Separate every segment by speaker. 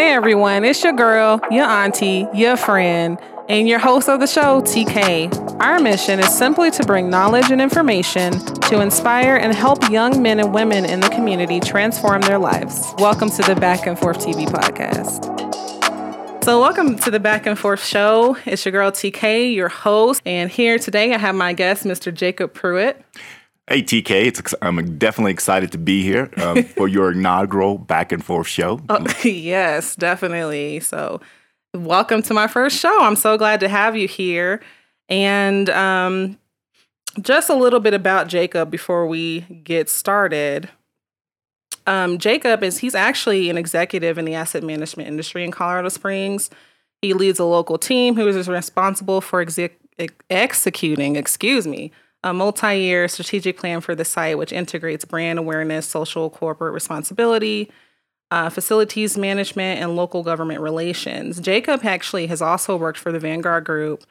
Speaker 1: Hey everyone, it's your girl, your auntie, your friend, and your host of the show, TK. Our mission is simply to bring knowledge and information to inspire and help young men and women in the community transform their lives. Welcome to the Back and Forth TV podcast. So, welcome to the Back and Forth show. It's your girl TK, your host, and here today I have my guest, Mr. Jacob Pruitt.
Speaker 2: Hey TK, it's, I'm definitely excited to be here um, for your inaugural back and forth show.
Speaker 1: Oh, yes, definitely. So, welcome to my first show. I'm so glad to have you here. And um, just a little bit about Jacob before we get started. Um, Jacob is he's actually an executive in the asset management industry in Colorado Springs. He leads a local team who is responsible for exec- executing, excuse me, a multi year strategic plan for the site, which integrates brand awareness, social corporate responsibility, uh, facilities management, and local government relations. Jacob actually has also worked for the Vanguard Group,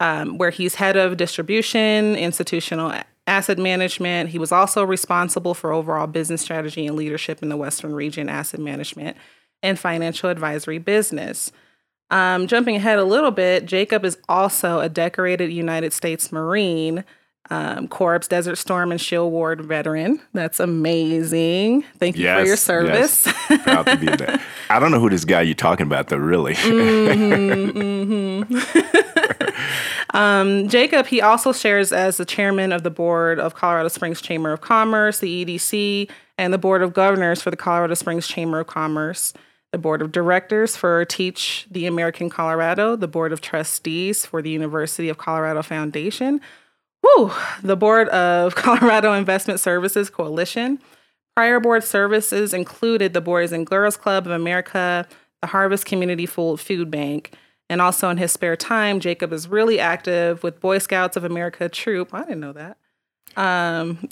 Speaker 1: um, where he's head of distribution, institutional asset management. He was also responsible for overall business strategy and leadership in the Western region asset management and financial advisory business. Um, jumping ahead a little bit, Jacob is also a decorated United States Marine um, Corps Desert Storm and Shield Ward veteran. That's amazing. Thank you
Speaker 2: yes,
Speaker 1: for your service.
Speaker 2: Yes. Proud to be there. I don't know who this guy you're talking about, though, really.
Speaker 1: mm-hmm, mm-hmm. um, Jacob, he also shares as the chairman of the board of Colorado Springs Chamber of Commerce, the EDC, and the board of governors for the Colorado Springs Chamber of Commerce the board of directors for Teach For America Colorado, the board of trustees for the University of Colorado Foundation, Whew, the board of Colorado Investment Services Coalition. Prior board services included the Boys and Girls Club of America, the Harvest Community Food Bank, and also in his spare time, Jacob is really active with Boy Scouts of America Troop. I didn't know that. Um,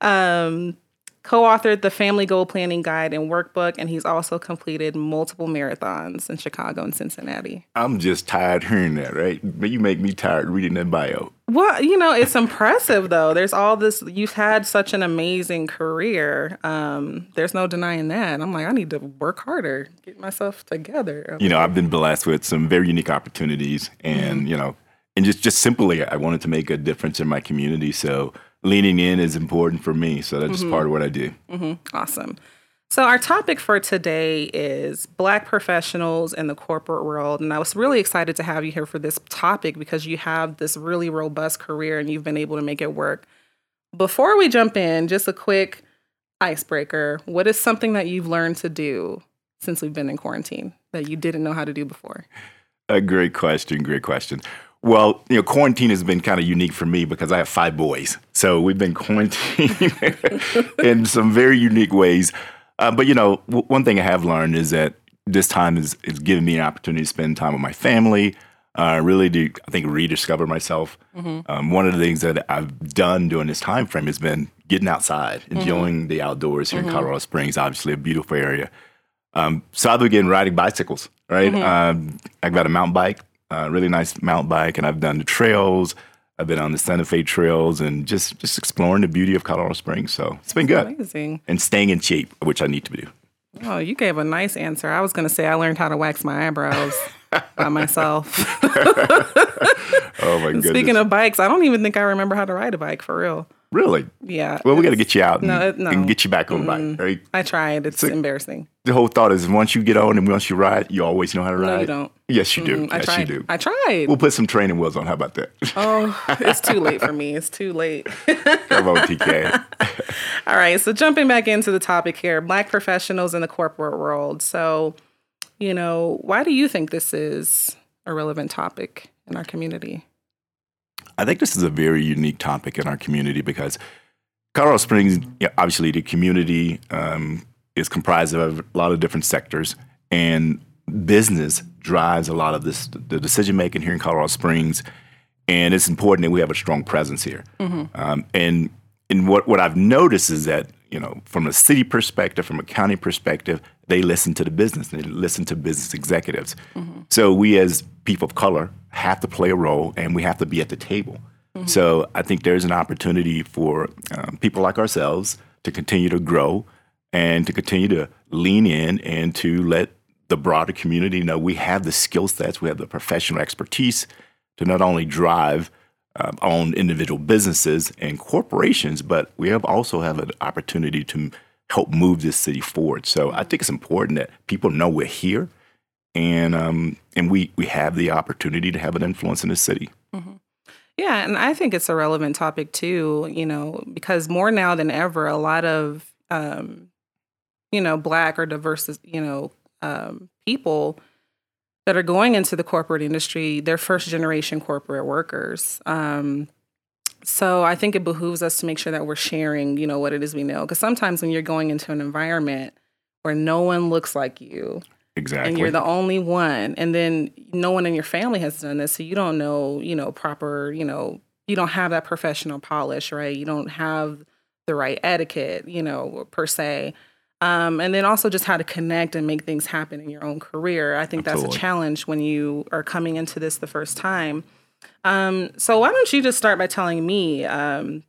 Speaker 1: um, co authored the Family Goal Planning Guide and Workbook, and he's also completed multiple marathons in Chicago and Cincinnati.
Speaker 2: I'm just tired hearing that, right? But you make me tired reading that bio.
Speaker 1: Well, you know, it's impressive though. There's all this, you've had such an amazing career. Um, there's no denying that. I'm like, I need to work harder, get myself together.
Speaker 2: You know, I've been blessed with some very unique opportunities, and, mm-hmm. you know, and just, just simply, I wanted to make a difference in my community. So, leaning in is important for me. So that's mm-hmm. part of what I do.
Speaker 1: Mm-hmm. Awesome. So, our topic for today is Black professionals in the corporate world. And I was really excited to have you here for this topic because you have this really robust career and you've been able to make it work. Before we jump in, just a quick icebreaker. What is something that you've learned to do since we've been in quarantine that you didn't know how to do before?
Speaker 2: A great question. Great question. Well, you know, quarantine has been kind of unique for me because I have five boys. So we've been quarantined in some very unique ways. Uh, but, you know, w- one thing I have learned is that this time is, is giving me an opportunity to spend time with my family, uh, really to, I think, rediscover myself. Mm-hmm. Um, one of the things that I've done during this time frame has been getting outside, mm-hmm. enjoying mm-hmm. the outdoors here mm-hmm. in Colorado Springs, obviously a beautiful area. Um, so I've been riding bicycles, right? Mm-hmm. Um, I've got a mountain bike uh, really nice mountain bike, and I've done the trails. I've been on the Santa Fe trails and just just exploring the beauty of Colorado Springs. So it's been good.
Speaker 1: Amazing.
Speaker 2: And staying in shape, which I need to do.
Speaker 1: Oh, you gave a nice answer. I was going to say I learned how to wax my eyebrows by myself.
Speaker 2: oh my goodness.
Speaker 1: Speaking of bikes, I don't even think I remember how to ride a bike for real.
Speaker 2: Really?
Speaker 1: Yeah.
Speaker 2: Well, we got to get you out and, no, no. and, get you back on mm-hmm. the bike. Right?
Speaker 1: I tried. It's so, embarrassing.
Speaker 2: The whole thought is once you get on and once you ride, you always know how to ride.
Speaker 1: No, you don't.
Speaker 2: Yes, you do.
Speaker 1: Mm-hmm. I
Speaker 2: yes,
Speaker 1: tried.
Speaker 2: you do.
Speaker 1: I tried.
Speaker 2: We'll put some training wheels on. How about that?
Speaker 1: Oh, it's too late for me. It's too late.
Speaker 2: Come on, TK.
Speaker 1: All right. So jumping back into the topic here, black professionals in the corporate world. So, you know, why do you think this is a relevant topic in our community?
Speaker 2: I think this is a very unique topic in our community because Colorado Springs, obviously, the community um, is comprised of a lot of different sectors, and business drives a lot of this the decision making here in Colorado Springs. And it's important that we have a strong presence here. Mm-hmm. Um, and and what what I've noticed is that you know from a city perspective, from a county perspective, they listen to the business. They listen to business executives. Mm-hmm. So we as people of color have to play a role, and we have to be at the table. Mm-hmm. So I think there's an opportunity for um, people like ourselves to continue to grow and to continue to lean in and to let the broader community know we have the skill sets, we have the professional expertise to not only drive um, own individual businesses and corporations, but we have also have an opportunity to help move this city forward. So I think it's important that people know we're here, and um, and we we have the opportunity to have an influence in the city.
Speaker 1: Mm-hmm. Yeah, and I think it's a relevant topic too. You know, because more now than ever, a lot of um, you know black or diverse you know um, people that are going into the corporate industry, they're first generation corporate workers. Um, so I think it behooves us to make sure that we're sharing, you know, what it is we know. Because sometimes when you're going into an environment where no one looks like you,
Speaker 2: exactly,
Speaker 1: and you're the only one, and then no one in your family has done this, so you don't know, you know, proper, you know, you don't have that professional polish, right? You don't have the right etiquette, you know, per se. Um, and then also just how to connect and make things happen in your own career. I think Absolutely. that's a challenge when you are coming into this the first time. Um, so why don't you just start by telling me, um,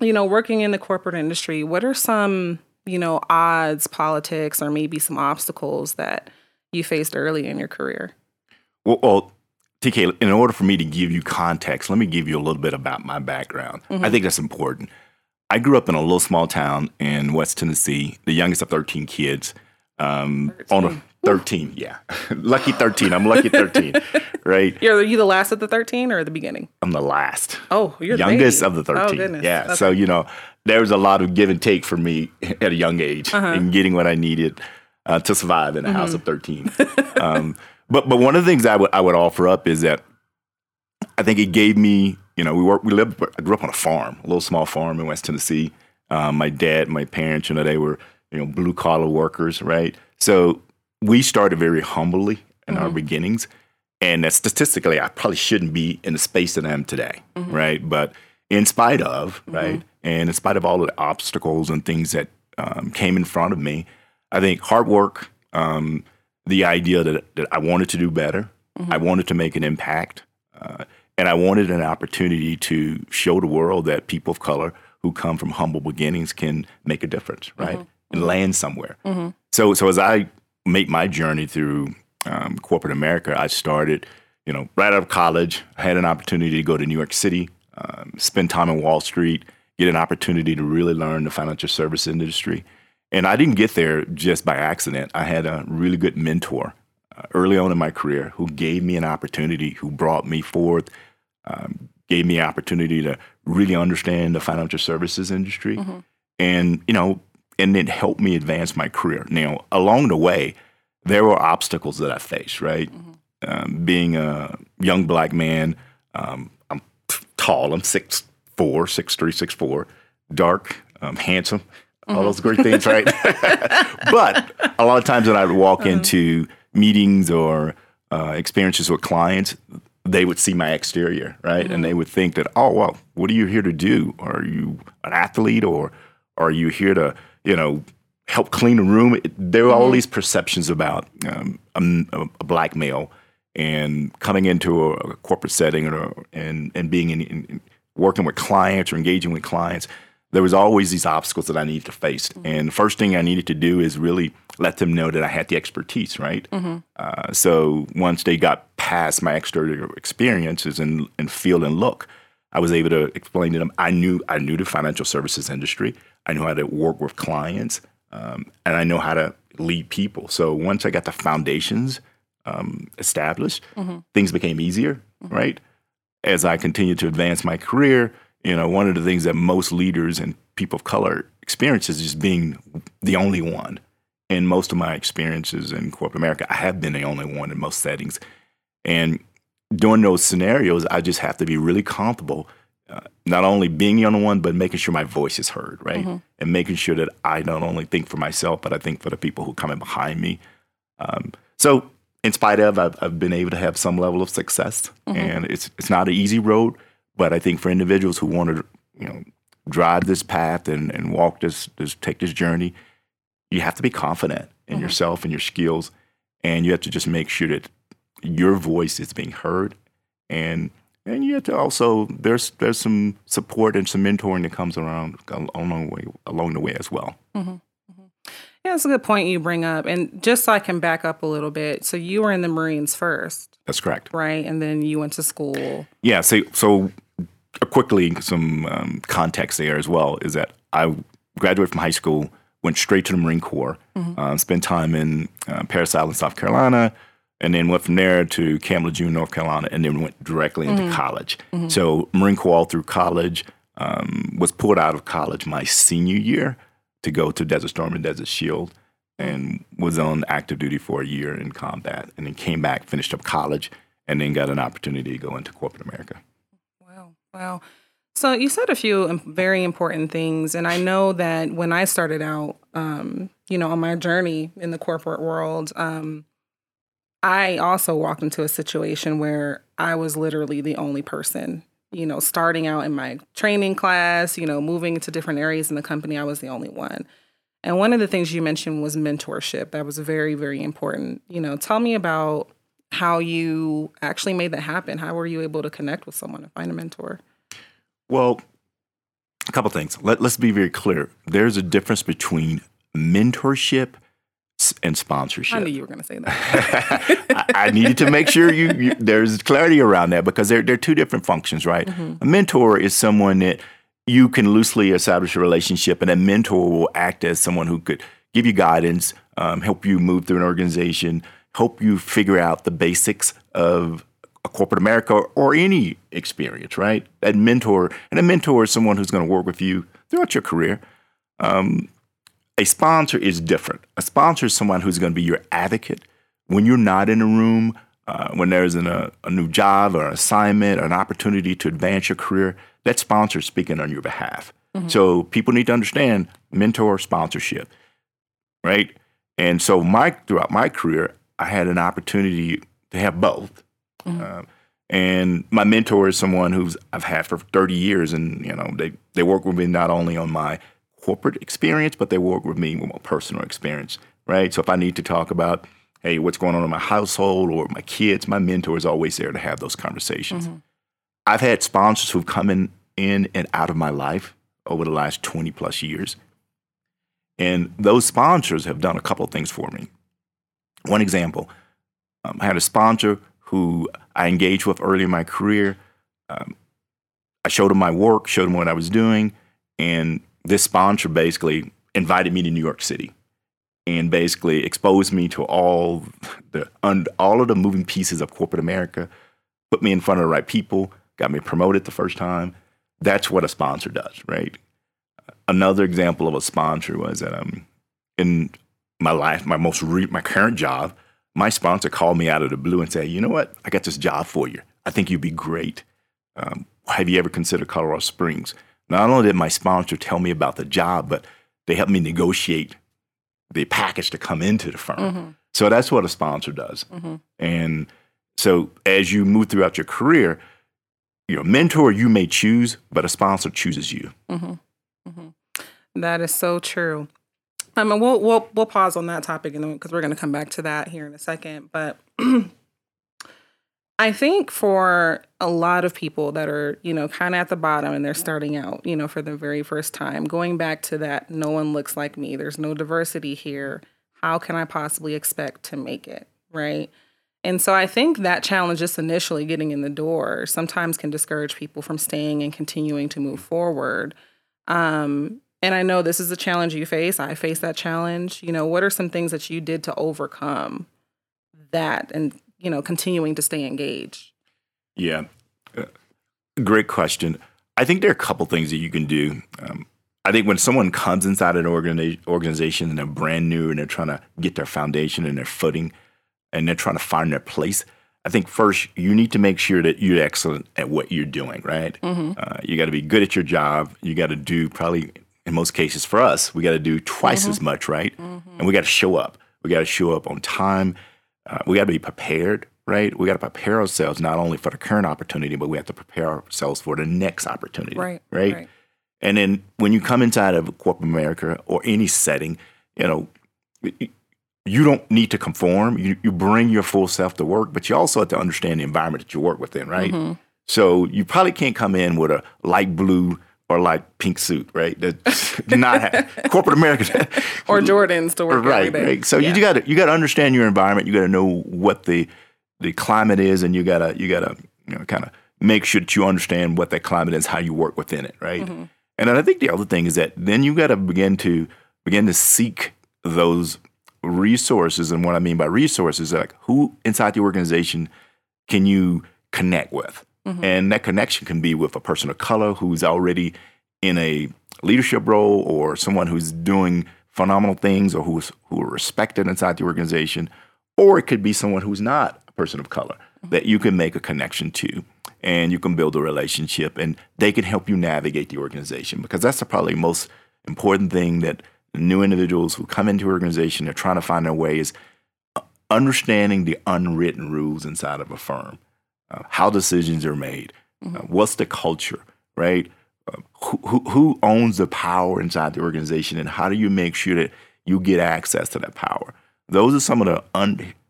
Speaker 1: you know, working in the corporate industry, what are some, you know, odds, politics, or maybe some obstacles that you faced early in your career?
Speaker 2: Well, well TK, in order for me to give you context, let me give you a little bit about my background. Mm-hmm. I think that's important. I grew up in a little small town in West Tennessee, the youngest of 13 kids. Um, 13. on a 13, yeah. lucky 13. I'm lucky 13, right?
Speaker 1: You're, are you the last of the 13 or the beginning?
Speaker 2: I'm the last.
Speaker 1: Oh, you're the
Speaker 2: youngest
Speaker 1: the
Speaker 2: of the 13. Oh, goodness. Yeah. Okay. So, you know, there was a lot of give and take for me at a young age uh-huh. in getting what I needed uh, to survive in a mm-hmm. house of 13. um, but but one of the things I would I would offer up is that I think it gave me you know, we work, we lived, I grew up on a farm, a little small farm in West Tennessee. Um, my dad, my parents, you know, they were, you know, blue collar workers, right? So we started very humbly in mm-hmm. our beginnings. And that statistically, I probably shouldn't be in the space that I am today, mm-hmm. right? But in spite of, mm-hmm. right? And in spite of all the obstacles and things that um, came in front of me, I think hard work, um, the idea that, that I wanted to do better, mm-hmm. I wanted to make an impact, uh, and I wanted an opportunity to show the world that people of color who come from humble beginnings can make a difference, right? Mm-hmm. And land somewhere. Mm-hmm. So, so as I make my journey through um, corporate America, I started, you know, right out of college. I had an opportunity to go to New York City, um, spend time in Wall Street, get an opportunity to really learn the financial service industry. And I didn't get there just by accident. I had a really good mentor uh, early on in my career who gave me an opportunity, who brought me forth um, gave me an opportunity to really understand the financial services industry, mm-hmm. and you know, and it helped me advance my career. Now, along the way, there were obstacles that I faced. Right, mm-hmm. um, being a young black man, um, I'm tall. I'm six four, six three, six four, dark, um, handsome. Mm-hmm. All those great things, right? but a lot of times when I would walk uh-huh. into meetings or uh, experiences with clients, they would see my exterior, right? Mm-hmm. And they would think that, oh, well, what are you here to do? Are you an athlete or are you here to, you know, help clean a room? There are mm-hmm. all these perceptions about um, a, a, black male and coming into a, a corporate setting or, and, and being in, in, working with clients or engaging with clients there was always these obstacles that I needed to face. Mm-hmm. And the first thing I needed to do is really let them know that I had the expertise, right? Mm-hmm. Uh, so once they got past my exterior experiences and, and feel and look, I was able to explain to them I knew I knew the financial services industry. I know how to work with clients, um, and I know how to lead people. So once I got the foundations um, established, mm-hmm. things became easier, mm-hmm. right? As I continued to advance my career, you know, one of the things that most leaders and people of color experience is just being the only one. In most of my experiences in corporate America, I have been the only one in most settings. And during those scenarios, I just have to be really comfortable, uh, not only being the only one, but making sure my voice is heard, right? Mm-hmm. And making sure that I not only think for myself, but I think for the people who come in behind me. Um, so, in spite of, I've, I've, been able to have some level of success, mm-hmm. and it's it's not an easy road, but I think for individuals who want to, you know, drive this path and, and walk this, this, take this journey, you have to be confident in mm-hmm. yourself and your skills. And you have to just make sure that your voice is being heard. And and you have to also there's there's some support and some mentoring that comes around along the way along the way as well.
Speaker 1: Mm-hmm. mm-hmm. Yeah, that's a good point you bring up. And just so I can back up a little bit, so you were in the Marines first,
Speaker 2: That's correct.
Speaker 1: right? And then you went to school.
Speaker 2: Yeah. So, so uh, quickly, some um, context there as well is that I graduated from high school, went straight to the Marine Corps, uh, spent time in uh, Parris Island, South Carolina, and then went from there to Camp Lejeune, North Carolina, and then went directly into college. So, Marine Corps all through college. Um, was pulled out of college my senior year to go to Desert Storm and Desert Shield, and was on active duty for a year in combat, and then came back, finished up college, and then got an opportunity to go into corporate America.
Speaker 1: Wow. Wow. So you said a few very important things. And I know that when I started out, um, you know, on my journey in the corporate world, um, I also walked into a situation where I was literally the only person, you know, starting out in my training class, you know, moving to different areas in the company, I was the only one. And one of the things you mentioned was mentorship. That was very, very important. You know, tell me about how you actually made that happen. How were you able to connect with someone and find a mentor?
Speaker 2: Well, a couple things. Let, let's be very clear. There's a difference between mentorship and sponsorship.
Speaker 1: I knew you were going to say that.
Speaker 2: I, I needed to make sure you, you there's clarity around that because they're they're two different functions, right? A mentor is someone that you can loosely establish a relationship, and a mentor will act as someone who could give you guidance, um, help you move through an organization, help you figure out the basics of a corporate America or any experience, right? That mentor, and a mentor is someone who's going to work with you throughout your career. Um, a sponsor is different. A sponsor is someone who's going to be your advocate when you're not in a room, uh, when there's an, a, a new job or an assignment or an opportunity to advance your career. That sponsor is speaking on your behalf. So people need to understand mentor sponsorship, right? And so my throughout my career, I had an opportunity to have both. Um, and my mentor is someone who's I've had for 30 years, and you know they they work with me not only on my corporate experience, but they work with me with my personal experience, right? So if I need to talk about hey, what's going on in my household or my kids, my mentor is always there to have those conversations. I've had sponsors who've come in, in and out of my life over the last 20 plus years. And those sponsors have done a couple of things for me. One example, um, I had a sponsor who I engaged with early in my career. Um, I showed him my work, showed him what I was doing, and this sponsor basically invited me to New York City and basically exposed me to all the un, all of the moving pieces of corporate America, put me in front of the right people, got me promoted the first time. That's what a sponsor does, right? Another example of a sponsor was that um, in my life, my most re- my current job, my sponsor called me out of the blue and said, "You know what? I got this job for you. I think you'd be great. Um, have you ever considered Colorado Springs?" Not only did my sponsor tell me about the job, but they helped me negotiate the package to come into the firm. Mm-hmm. So that's what a sponsor does. Mm-hmm. And so as you move throughout your career, your mentor you may choose, but a sponsor chooses you. Mm-hmm.
Speaker 1: That is so true. I mean, we'll we'll we'll pause on that topic because we're going to come back to that here in a second. But I think for a lot of people that are you know kind of at the bottom and they're starting out, you know, for the very first time, going back to that, no one looks like me. There's no diversity here. How can I possibly expect to make it? Right. And so I think that challenge, just initially getting in the door, sometimes can discourage people from staying and continuing to move forward. Um, and I know this is a challenge you face. I face that challenge. You know, what are some things that you did to overcome that and, you know, continuing to stay engaged?
Speaker 2: Yeah. Uh, great question. I think there are a couple things that you can do. Um, I think when someone comes inside an organi- organization and they're brand new and they're trying to get their foundation and their footing and they're trying to find their place, I think first you need to make sure that you're excellent at what you're doing, right? Uh, you got to be good at your job. You got to do probably, in most cases for us, we got to do twice as much, right? And we got to show up. We got to show up on time. Uh, we got to be prepared, right? We got to prepare ourselves not only for the current opportunity, but we have to prepare ourselves for the next opportunity,
Speaker 1: Right,
Speaker 2: Right.
Speaker 1: right.
Speaker 2: And then when you come inside of corporate America or any setting, you know, you don't need to conform. You, you bring your full self to work, but you also have to understand the environment that you work within, right? So you probably can't come in with a light blue or like pink suit, right? That's not corporate America
Speaker 1: or Jordans to work
Speaker 2: right, right. So yeah. you got to you got to understand your environment. You got to know what the the climate is, and you gotta you gotta you know kind of make sure that you understand what that climate is, how you work within it, right? Mm-hmm. And then I think the other thing is that then you got to begin to begin to seek those resources. And what I mean by resources, is like who inside the organization can you connect with? Mm-hmm. And that connection can be with a person of color who's already in a leadership role or someone who's doing phenomenal things or who's who are respected inside the organization. Or it could be someone who's not a person of color mm-hmm. that you can make a connection to and you can build a relationship and they can help you navigate the organization because that's probably the probably most important thing that new individuals who come into an organization they're trying to find their way is understanding the unwritten rules inside of a firm uh, how decisions are made mm-hmm. uh, what's the culture right uh, who, who, who owns the power inside the organization and how do you make sure that you get access to that power those are some of the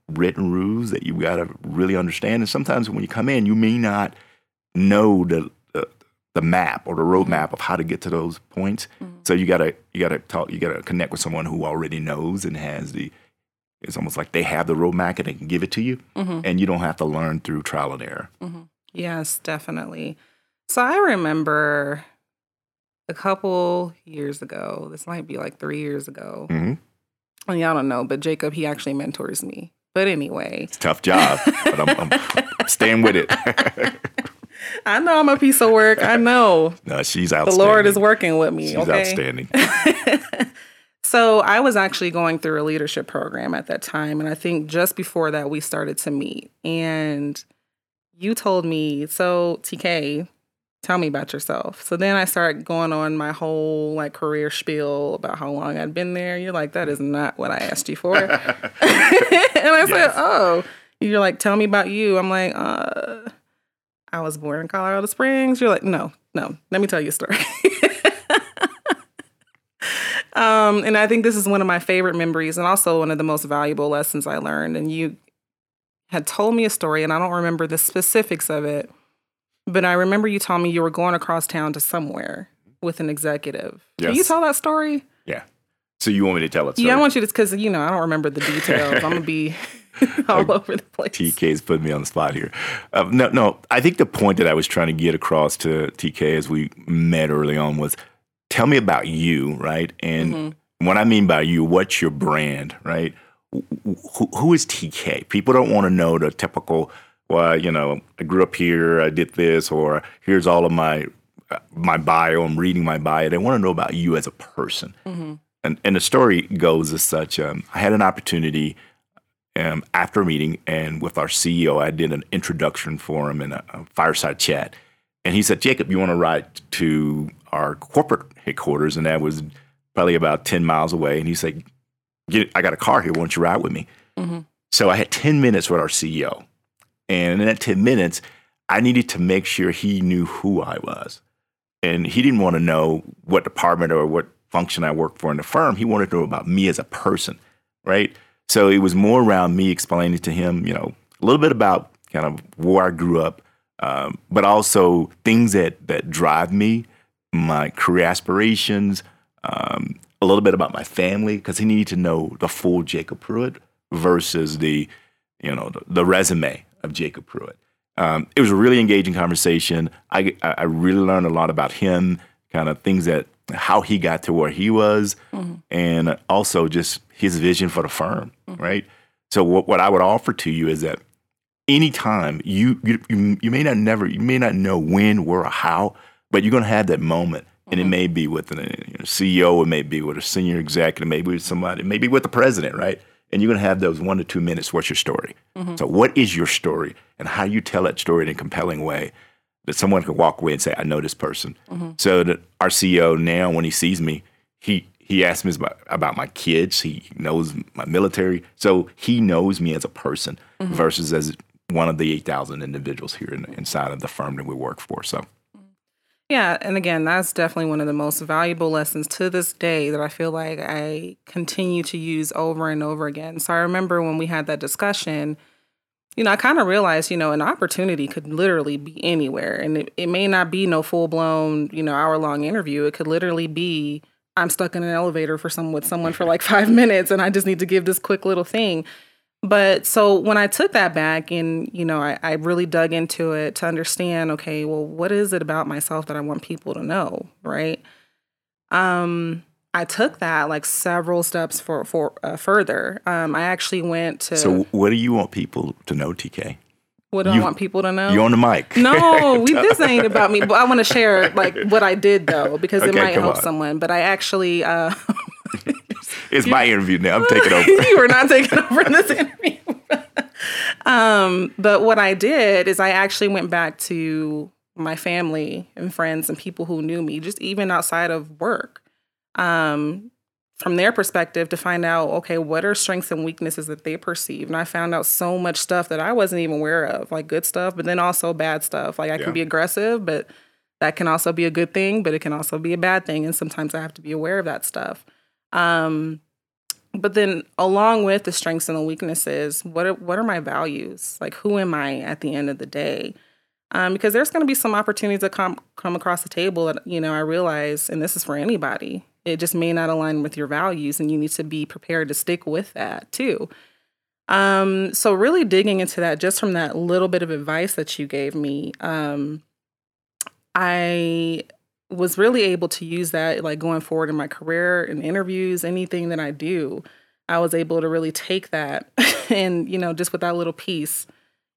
Speaker 2: unwritten rules that you've got to really understand and sometimes when you come in you may not know the the, the map or the roadmap mm-hmm. of how to get to those points. Mm-hmm. So you gotta you gotta talk you gotta connect with someone who already knows and has the it's almost like they have the roadmap and they can give it to you, mm-hmm. and you don't have to learn through trial and error.
Speaker 1: Mm-hmm. Yes, definitely. So I remember a couple years ago. This might be like three years ago. Mm-hmm. And y'all don't know, but Jacob he actually mentors me. But anyway, it's
Speaker 2: tough job, but I'm, I'm staying with it.
Speaker 1: I know I'm a piece of work. I know.
Speaker 2: no, she's outstanding.
Speaker 1: The Lord is working with me.
Speaker 2: She's
Speaker 1: okay?
Speaker 2: outstanding.
Speaker 1: So I was actually going through a leadership program at that time. And I think just before that, we started to meet. And you told me, so TK, tell me about yourself. So then I started going on my whole like career spiel about how long I'd been there. You're like, that is not what I asked you for. and I yes. said, oh, you're like, tell me about you. I'm like, uh, I was born in Colorado Springs. You're like, no, no, let me tell you a story. um, and I think this is one of my favorite memories and also one of the most valuable lessons I learned. And you had told me a story, and I don't remember the specifics of it, but I remember you told me you were going across town to somewhere with an executive. Yes. Can you tell that story?
Speaker 2: Yeah. So you want me to tell it?
Speaker 1: Yeah, I want you to, because, you know, I don't remember the details. I'm going to be all over the place.
Speaker 2: TK's putting me on the spot here. Uh, no, no. I think the point that I was trying to get across to TK as we met early on was, tell me about you, right? And mm-hmm. what I mean by you, what's your brand, right? Who, who is TK? People don't want to know the typical. Well, you know, I grew up here. I did this, or here's all of my uh, my bio. I'm reading my bio. They want to know about you as a person. Mm-hmm. And and the story goes as such. Um, I had an opportunity um, after a meeting and with our CEO, I did an introduction for him in a, a fireside chat. And he said, Jacob, you want to ride to our corporate headquarters? And that was probably about 10 miles away. And he said, I got a car here. Why don't you ride with me? Mm-hmm. So I had 10 minutes with our CEO. And in that 10 minutes, I needed to make sure he knew who I was. And he didn't want to know what department or what function I worked for in the firm. He wanted to know about me as a person, right? So it was more around me explaining to him, you know, a little bit about kind of where I grew up, um, but also things that that drive me, my career aspirations, um, a little bit about my family, because he needed to know the full Jacob Pruitt versus the, you know, the, the resume of Jacob Pruitt. Um, it was a really engaging conversation. I, I really learned a lot about him, kind of things that how he got to where he was, mm-hmm. and also just his vision for the firm, mm-hmm. right? So what, what I would offer to you is that anytime you, you you may not never you may not know when, where, or how, but you're gonna have that moment. And mm-hmm. it may be with a you know, CEO, it may be with a senior executive, maybe with somebody, maybe with the president, right? And you're gonna have those one to two minutes. What's your story? Mm-hmm. So, what is your story, and how you tell that story in a compelling way that someone can walk away and say, "I know this person." Mm-hmm. So that our CEO now, when he sees me, he he asks me about, about my kids. He knows my military, so he knows me as a person mm-hmm. versus as one of the eight thousand individuals here in, inside of the firm that we work for. So.
Speaker 1: Yeah, and again, that's definitely one of the most valuable lessons to this day that I feel like I continue to use over and over again. So I remember when we had that discussion, you know, I kind of realized, you know, an opportunity could literally be anywhere. And it, it may not be no full blown, you know, hour long interview. It could literally be I'm stuck in an elevator for some with someone for like five minutes and I just need to give this quick little thing. But so when I took that back and, you know, I, I really dug into it to understand, okay, well, what is it about myself that I want people to know? Right. Um, I took that like several steps for for uh, further. Um, I actually went to.
Speaker 2: So, what do you want people to know, TK?
Speaker 1: What do
Speaker 2: You-
Speaker 1: I want people to know?
Speaker 2: You're on the mic.
Speaker 1: no, we this ain't about me. But I want to share like what I did though because it might help
Speaker 2: on.
Speaker 1: someone. But I actually, uh,
Speaker 2: it's my interview now. I'm taking over.
Speaker 1: you were not taking over in this interview. um, but what I did is I actually went back to my family and friends and people who knew me, just even outside of work, um, from their perspective to find out, okay, what are strengths and weaknesses that they perceive. And I found out so much stuff that I wasn't even aware of, like good stuff, but then also bad stuff. Like I
Speaker 2: Yeah.
Speaker 1: can be aggressive, but that can also be a good thing, but it can also be a bad thing. And sometimes I have to be aware of that stuff. Um, but then along with the strengths and the weaknesses, what are, what are my values? Like who am I at the end of the day? Um, because there's going to be some opportunities that come come across the table that you know I realize, and this is for anybody. It just may not align with your values, and you need to be prepared to stick with that too. Um, so really digging into that, just from that little bit of advice that you gave me, um, I was really able to use that like going forward in my career and interviews, anything that I do. I was able to really take that and you know just with that little piece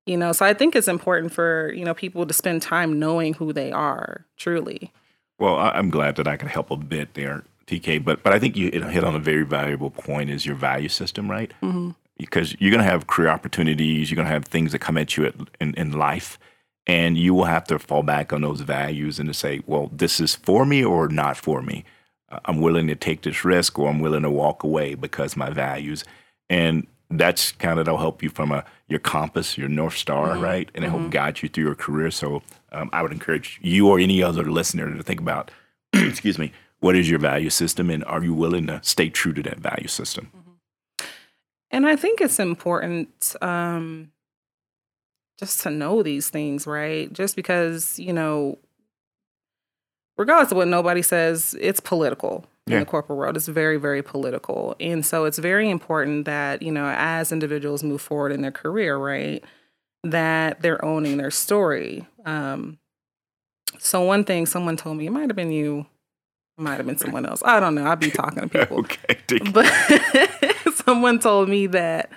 Speaker 1: you know so i think it's important for you know people to spend time knowing who they are truly
Speaker 2: Well, I'm glad that I can help a bit there, TK. But but I think you hit on a very valuable point: is your value system, right?
Speaker 1: mm-hmm.
Speaker 2: Because you're going to have career opportunities, you're going to have things that come at you at, in, in life, and you will have to fall back on those values and to say, well, this is for me or not for me. Uh, I'm willing to take this risk, or I'm willing to walk away because my values, and that's kind of that'll help you from a your compass, your north star, right, and it help guide you through your career. So um, I would encourage you or any other listener to think about, excuse me, what is your value system, and are you willing to stay true to that value system?
Speaker 1: and i think it's important um just to know these things right? Just because you know regardless of what nobody says it's political in the corporate world. It's very very political. And so it's very important that you know as individuals move forward in their career right that they're owning their story. Um so one thing someone told me it might have been you. It might have been someone else. I don't know. I'd be talking to people.
Speaker 2: Okay,
Speaker 1: but someone told me that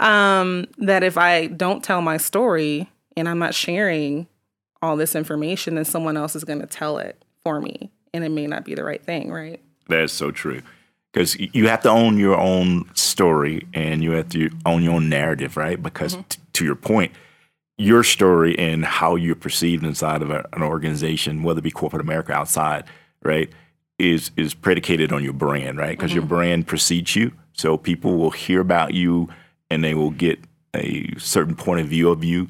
Speaker 1: um that if I don't tell my story and I'm not sharing all this information, then someone else is going to tell it for me, and it may not be the right thing, right?
Speaker 2: That's so true. Because you have to own your own story and you have to own your own narrative, right? Because t- to your point, your story and how you're perceived inside of a, an organization, whether it be corporate America outside, right, is is predicated on your brand, right? Because your brand precedes you, so people will hear about you and they will get a certain point of view of you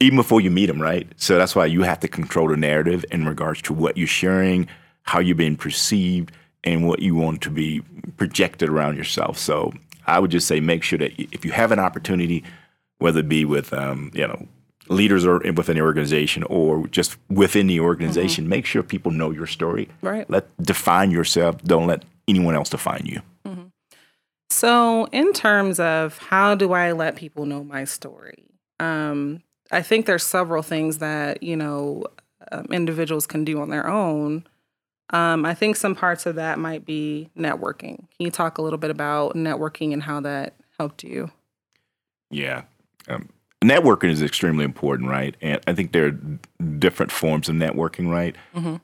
Speaker 2: even before you meet them, right? So that's why you have to control the narrative in regards to what you're sharing, how you're being perceived, and what you want to be projected around yourself. So I would just say make sure that if you have an opportunity, whether it be with um, you know leaders or within the organization or just within the organization, make sure people know your story.
Speaker 1: Right.
Speaker 2: Let define yourself. Don't let anyone else define you.
Speaker 1: So, in terms of how do I let people know my story, um, I think there's several things that you know um, individuals can do on their own. Um, I think some parts of that might be networking. Can you talk a little bit about networking and how that helped you?
Speaker 2: Yeah. Um, networking is extremely important, right? And I think there are different forms of networking, right?
Speaker 1: Mhm.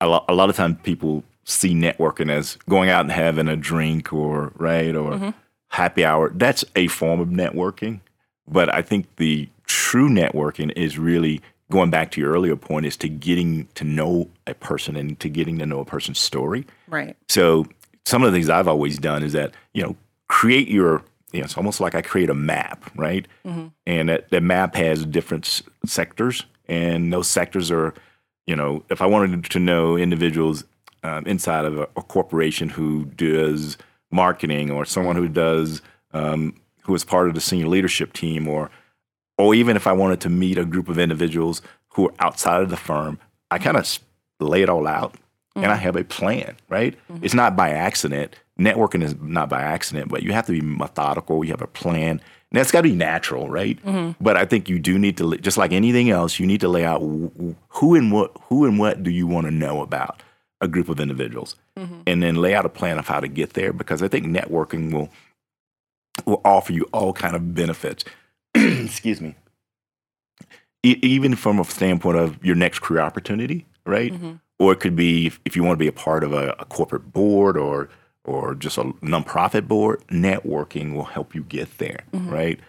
Speaker 2: A, lo- a lot of times people see networking as going out and having a drink or, right, or
Speaker 1: Mhm.
Speaker 2: happy hour. That's a form of networking. But I think the true networking is really going back to your earlier point is to getting to know a person and to getting to know a person's story.
Speaker 1: Right.
Speaker 2: So some of the things I've always done is that, you know, create your, you know, it's almost like I create a map, right? And that, that map has different s- sectors. And those sectors are, you know, if I wanted to know individuals um, inside of a, a corporation who does marketing or someone who does, um, who is part of the senior leadership team or or even if I wanted to meet a group of individuals who are outside of the firm, I kind of lay it all out mm-hmm. and I have a plan, right? Mm-hmm. It's not by accident. Networking is not by accident, but you have to be methodical. You have a plan. And that's got to be natural, right? Mm-hmm. But I think you do need to, just like anything else, you need to lay out who and what, who and what do you want to know about a group of individuals, mm-hmm. and then lay out a plan of how to get there. Because I think networking will will offer you all kind of benefits. Excuse me. E- even from a standpoint of your next career opportunity, right? Mm-hmm. Or it could be if, if, you want to be a part of a, a corporate board or or just a nonprofit board, networking will help you get there, mm-hmm. right?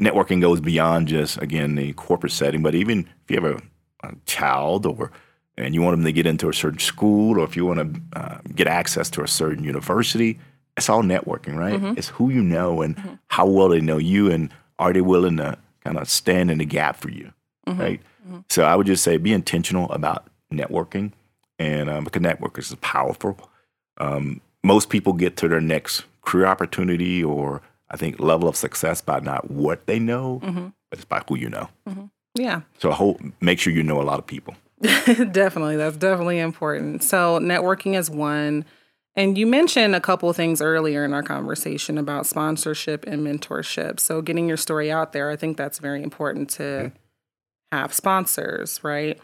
Speaker 2: Networking goes beyond just again the corporate setting, but even if you have a, a child or and you want them to get into a certain school or if you want to uh, get access to a certain university, it's all networking, right? Mm-hmm. It's who you know and mm-hmm. how well they know you and are they willing to kind of stand in the gap for you, mm-hmm. right? Mm-hmm. So I would just say be intentional about networking and um, because networking is powerful. Um, most people get to their next career opportunity or I think level of success by not what they know, mm-hmm. but it's by who you know.
Speaker 1: Mm-hmm. Yeah.
Speaker 2: So make sure you know a lot of people.
Speaker 1: definitely, that's definitely important. So networking is one. And you mentioned a couple things earlier in our conversation about sponsorship and mentorship. So getting your story out there, I think that's very important to mm-hmm. have sponsors, right?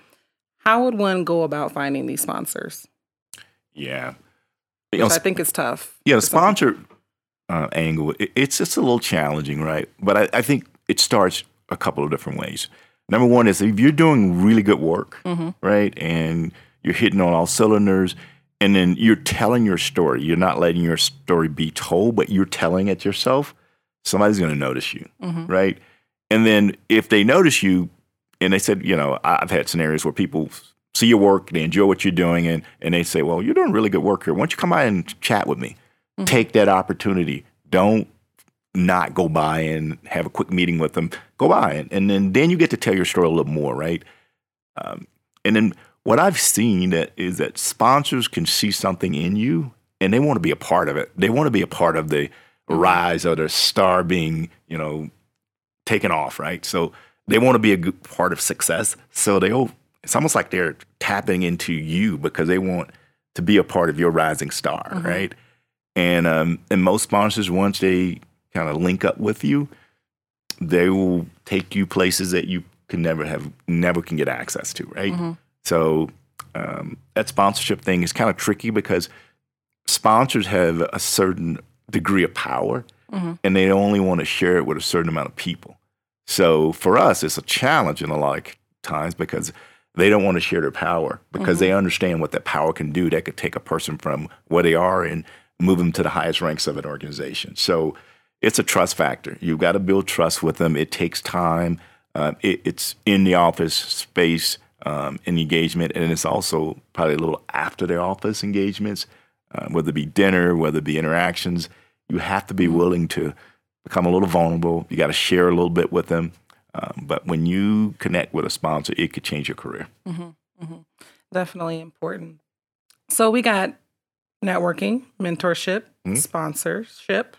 Speaker 1: How would one go about finding these sponsors?
Speaker 2: Yeah.
Speaker 1: You know, I think it's tough.
Speaker 2: Yeah, the sponsor uh, angle, it, it's just a little challenging, right? But I, I, think it starts a couple of different ways. Number one is if you're doing really good work, mm-hmm. right, and you're hitting on all cylinders – and then you're telling your story. You're not letting your story be told, but you're telling it yourself. Somebody's going to notice you, mm-hmm. right? And then if they notice you, and they said, you know, I've had scenarios where people see your work, they enjoy what you're doing, and and they say, well, you're doing really good work here. Why don't you come by and chat with me? Mm-hmm. Take that opportunity. Don't not go by and have a quick meeting with them. Go by, and, and then then you get to tell your story a little more, right? Um, and then what I've seen that is that sponsors can see something in you and they want to be a part of it. They want to be a part of the mm-hmm. rise of the star being, you know, taken off, right? So they want to be a good part of success. So they it's almost like they're tapping into you because they want to be a part of your rising star, mm-hmm. right? And um, and most sponsors once they kind of link up with you, they will take you places that you can never have never can get access to, right? Mm-hmm. So um, that sponsorship thing is kind of tricky because sponsors have a certain degree of power mm-hmm. and they only want to share it with a certain amount of people. So for us, it's a challenge in a lot of times because they don't want to share their power because mm-hmm. they understand what that power can do. That could take a person from where they are and move them to the highest ranks of an organization. So it's a trust factor. You've got to build trust with them. It takes time. Uh, it, it's in the office space um, in engagement, and it's also probably a little after their office engagements, uh, whether it be dinner, whether it be interactions. You have to be mm-hmm. willing to become a little vulnerable. You got to share a little bit with them. Um, but when you connect with a sponsor, it could change your career.
Speaker 1: Mm-hmm, mm-hmm. Definitely important. So we got networking, mentorship, mm-hmm. sponsorship,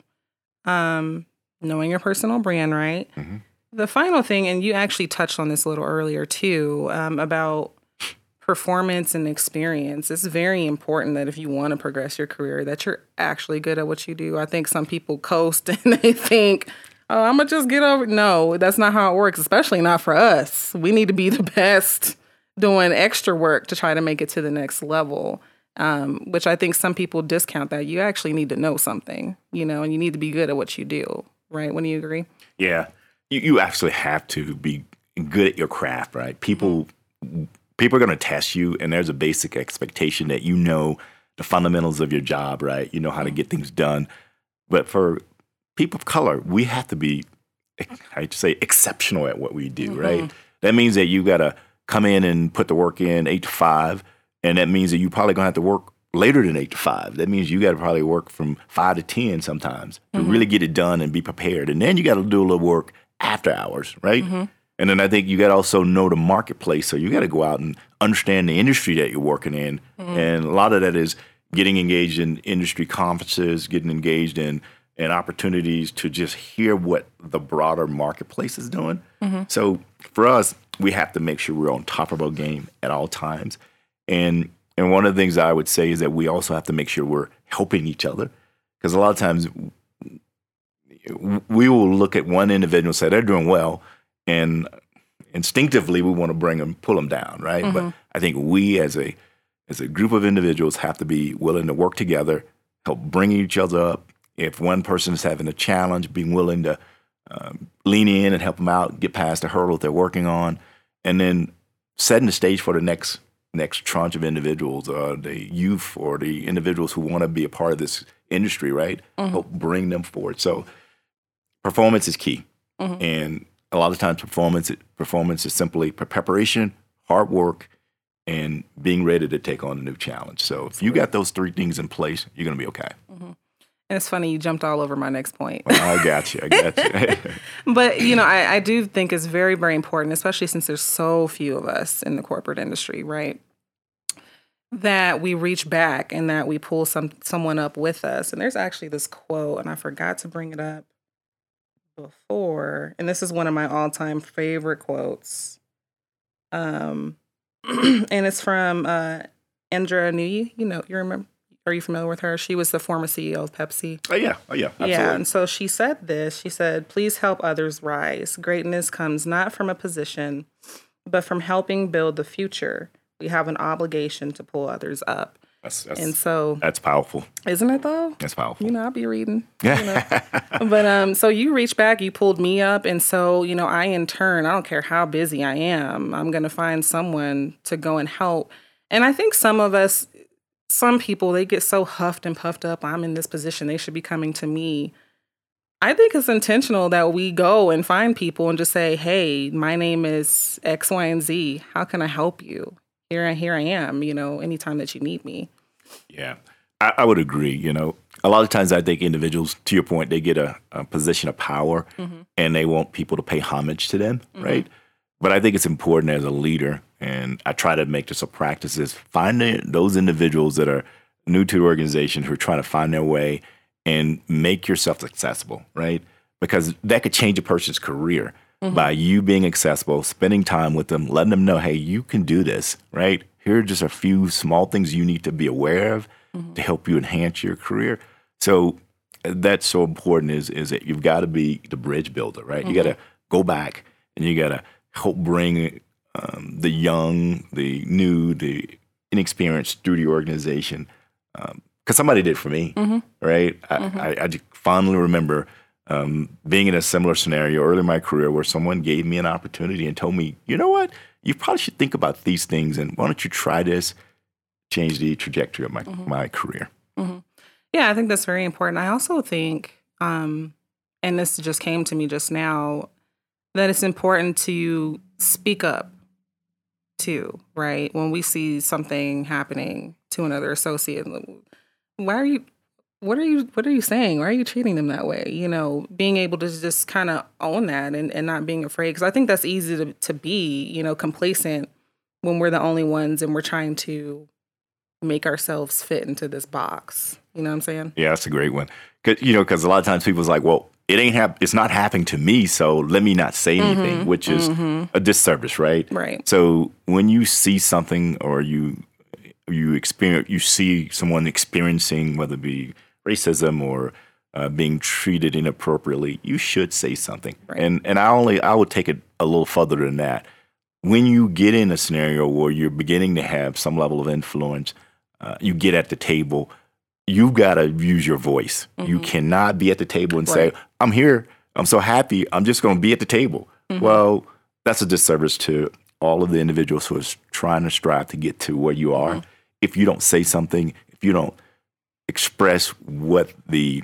Speaker 1: um, knowing your personal brand, right? Mm-hmm. The final thing, and you actually touched on this a little earlier too, um, about performance and experience. It's very important that if you want to progress your career, that you're actually good at what you do. I think some people coast and they think, oh, I'm gonna just get over. No, that's not how it works, especially not for us. We need to be the best doing extra work to try to make it to the next level. Um, which I think some people discount that. You actually need to know something, you know, and you need to be good at what you do, right? When you agree?
Speaker 2: Yeah you, you actually have to be good at your craft, right? People people are going to test you, and there's a basic expectation that you know the fundamentals of your job, right? You know how to get things done. But for people of color, we have to be, I say, exceptional at what we do, mm-hmm. right? That means that you got to come in and put the work in eight to five, and that means that you're probably gonna have to work later than eight to five. That means you got to probably work from five to ten sometimes to mm-hmm. really get it done and be prepared. And then you got to do a little work after hours, right? Mm-hmm. And then I think you got to also know the marketplace. So you got to go out and understand the industry that you're working in. Mm-hmm. And a lot of that is getting engaged in industry conferences, getting engaged in and opportunities to just hear what the broader marketplace is doing. So for us, we have to make sure we're on top of our game at all times. And and one of the things I would say is that we also have to make sure we're helping each other because a lot of times we will look at one individual and say they're doing well, and instinctively we want to bring them, pull them down, right? But I think we as a as a group of individuals have to be willing to work together, help bring each other up. If one person is having a challenge, being willing to um, lean in and help them out, get past the hurdle that they're working on, and then setting the stage for the next next tranche of individuals, uh, the youth or the individuals who want to be a part of this industry, right? Mm-hmm. Help bring them forward. So performance is key, mm-hmm. and a lot of times performance performance is simply preparation, hard work, and being ready to take on a new challenge. So if you got those three things in place, you're gonna be okay.
Speaker 1: And it's funny you jumped all over my next point.
Speaker 2: I got you. I got you.
Speaker 1: But you know, I, I do think it's very, very important, especially since there's so few of us in the corporate industry, right? That we reach back and that we pull some someone up with us. And there's actually this quote, and I forgot to bring it up before, and this is one of my all-time favorite quotes. Um, and it's from uh, Indra Nooyi. You know, you remember? Are you familiar with her? She was the former CEO of Pepsi.
Speaker 2: oh yeah. Oh yeah. Absolutely.
Speaker 1: Yeah, and so she said this. She said, "Please help others rise. Greatness comes not from a position, but from helping build the future. We have an obligation to pull others up."
Speaker 2: That's, that's,
Speaker 1: And so,
Speaker 2: that's powerful.
Speaker 1: isn't it though?
Speaker 2: That's powerful.
Speaker 1: You know, I'll be reading.
Speaker 2: Yeah.
Speaker 1: But um, so you reached back, you pulled me up, and so you know, I in turn, I don't care how busy I am, I'm gonna find someone to go and help. And I think some of us, some people, they get so huffed and puffed up. I'm in this position; they should be coming to me. I think it's intentional that we go and find people and just say, "Hey, my name is X, Y, and Z. How can I help you? Here, and here I am. You know, anytime that you need me."
Speaker 2: Yeah, I, I would agree. You know, a lot of times I think individuals, to your point, they get a, a position of power mm-hmm. and they want people to pay homage to them, mm-hmm. right? But I think it's important as a leader, and I try to make this a practice, is finding those individuals that are new to the organization who are trying to find their way and make yourself accessible, right? Because that could change a person's career mm-hmm. by you being accessible, spending time with them, letting them know, hey, you can do this, right? Here are just a few small things you need to be aware of mm-hmm. to help you enhance your career. So uh, that's so important is is that you've got to be the bridge builder, right? You got to mm-hmm. go back and you got to help bring um, the young, the new, the inexperienced through the organization. Because somebody did for me, right? I, I, I fondly remember um, being in a similar scenario early in my career where someone gave me an opportunity and told me, you know what, you probably should think about these things and why don't you try this, change the trajectory of my, my career.
Speaker 1: Yeah, I think that's very important. I also think, um, and this just came to me just now, that it's important to speak up too, right? When we see something happening to another associate, why are you? What are you? What are you saying? Why are you treating them that way? You know, being able to just kind of own that and, and not being afraid, because I think that's easy to to be, you know, complacent when we're the only ones and we're trying to make ourselves fit into this box. You know what I'm saying?
Speaker 2: Yeah, that's a great one. 'Cause, you know, because a lot of times people's like, well, it ain't hap- it's not happening to me, so let me not say anything, which is a disservice, right?
Speaker 1: Right.
Speaker 2: So when you see something or you you experience you see someone experiencing whether it be racism or uh, being treated inappropriately, you should say something. And and I only I would take it a little further than that. When you get in a scenario where you're beginning to have some level of influence, uh, you get at the table. You've got to use your voice. You mm-hmm. cannot be at the table and say, "I'm here. I'm so happy. I'm just going to be at the table." Mm-hmm. Well, that's a disservice to all of the individuals who are trying to strive to get to where you are. Mm-hmm. If you don't say something, if you don't express what the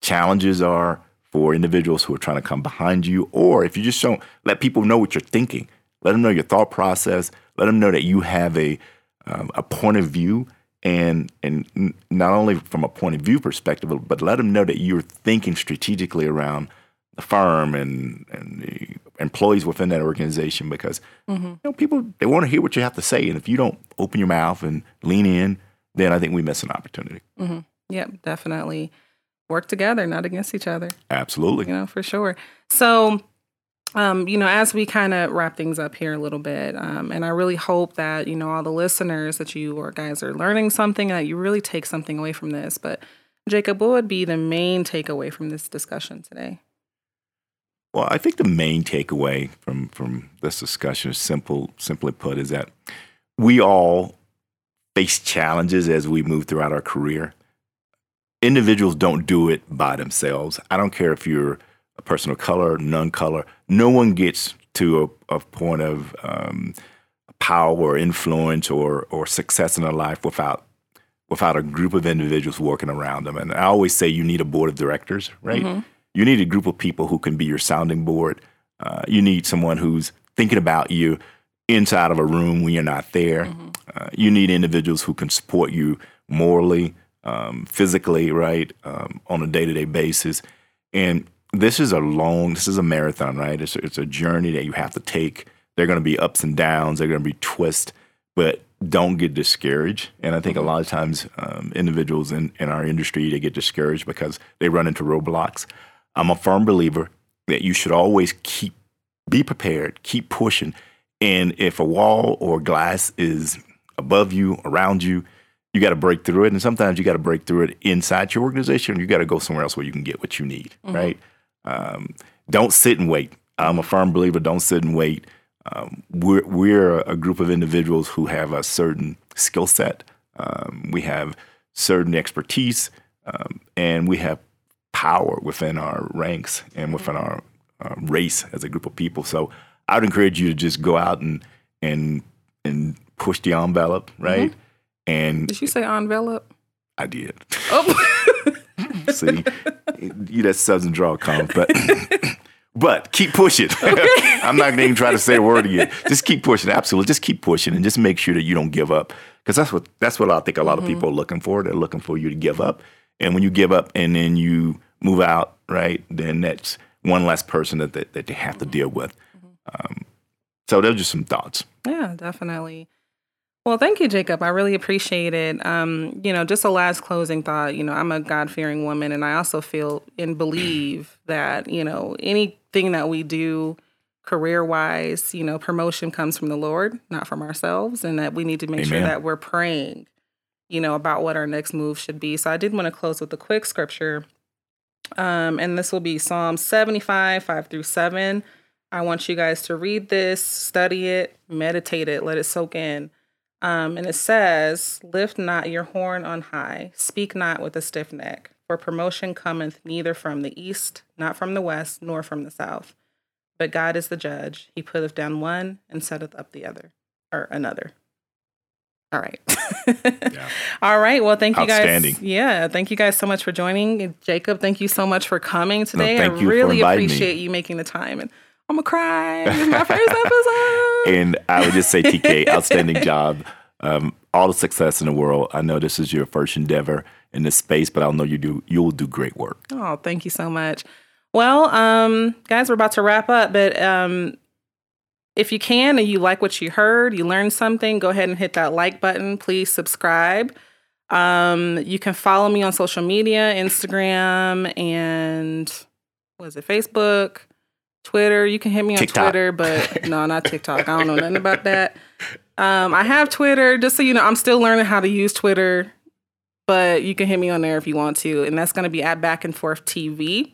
Speaker 2: challenges are for individuals who are trying to come behind you, or if you just don't let people know what you're thinking, let them know your thought process, let them know that you have a um, a point of view, and and not only from a point of view perspective, but let them know that you're thinking strategically around the firm and and the employees within that organization because mm-hmm. you know people they want to hear what you have to say, and if you don't open your mouth and lean in, then I think we miss an opportunity. Mm-hmm.
Speaker 1: Yep, definitely. work together, not against each other.
Speaker 2: Absolutely.
Speaker 1: You know, for sure. So, um, you know, as we kind of wrap things up here a little bit, um, and I really hope that, you know, all the listeners that you or guys are learning something, that you really take something away from this. But, Jacob, what would be the main takeaway from this discussion today?
Speaker 2: Well, I think the main takeaway from from this discussion is simple, simply put, is that we all face challenges as we move throughout our career. Individuals don't do it by themselves. I don't care if you're a person of color, non color, no one gets to a, a point of um, power or influence or, or success in their life without without a group of individuals working around them. And I always say you need a board of directors, right? Mm-hmm. You need a group of people who can be your sounding board. Uh, you need someone who's thinking about you inside of a room when you're not there. Mm-hmm. Uh, you need individuals who can support you morally, um, physically, right, um, on a day to day basis. And this is a long, this is a marathon, right? It's a, it's a journey that you have to take. There are going to be ups and downs. There are going to be twists, but don't get discouraged. And I think a mm-hmm. lot of times um, individuals in, in our industry, they get discouraged because they run into roadblocks. I'm a firm believer that you should always keep, be prepared, keep pushing. And if a wall or glass is above you, around you, you got to break through it. And sometimes you got to break through it inside your organization. You got to go somewhere else where you can get what you need, mm-hmm. right? Um, don't sit and wait. I'm a firm believer. Don't sit and wait. Um, we're we're a group of individuals who have a certain skill set. Um, we have certain expertise, um, and we have power within our ranks and within our uh, race as a group of people. So I would encourage you to just go out and and and push the envelope, right? Mm-hmm. And
Speaker 1: did you say envelope?
Speaker 2: I did. Oh. See, you that Southern draw come, but but keep pushing. Okay. I'm not going to even try to say a word again. Just keep pushing. Absolutely, just keep pushing, and just make sure that you don't give up, because that's what that's what I think a lot mm-hmm. of people are looking for. They're looking for you to give up, and when you give up and then you move out, right? Then that's one less person that that, that they have to deal with. Mm-hmm. Um, so those are just some thoughts.
Speaker 1: Yeah, definitely. Well, thank you, Jacob. I really appreciate it. Um, you know, just a last closing thought. You know, I'm a God fearing woman, and I also feel and believe that, you know, anything that we do career wise, you know, promotion comes from the Lord, not from ourselves, and that we need to make Amen. sure that we're praying, you know, about what our next move should be. So I did want to close with a quick scripture. Um, and this will be Psalm 75, 5 through 7. I want you guys to read this, study it, meditate it, let it soak in. Um, and it says, Lift not your horn on high, speak not with a stiff neck, for promotion cometh neither from the east, not from the west, nor from the south. But God is the judge. He putteth down one and setteth up the other, or another. All right. yeah. All right. Well, thank you guys. Yeah. Thank you guys so much for joining. Jacob, thank you so much for coming today. No, I really appreciate me. you making the time. And I'm gonna cry. It's my first episode.
Speaker 2: And I would just say, TK, outstanding job. Um, all the success in the world. I know this is your first endeavor in this space, but I know you do. You'll do great work.
Speaker 1: Oh, thank you so much. Well, um, guys, we're about to wrap up, but um, if you can and you like what you heard, you learned something, go ahead and hit that like button. Please subscribe. Um, you can follow me on social media, Instagram, and was it Facebook? Twitter. You can hit me on TikTok. Twitter, but no, not TikTok. I don't know nothing about that. Um, I have Twitter, just so you know, I'm still learning how to use Twitter, but you can hit me on there if you want to. And that's going to be at Back and Forth TV.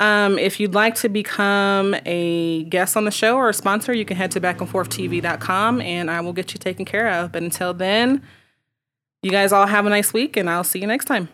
Speaker 1: Um, if you'd like to become a guest on the show or a sponsor, you can head to backandforthtv.com and I will get you taken care of. But until then, you guys all have a nice week and I'll see you next time.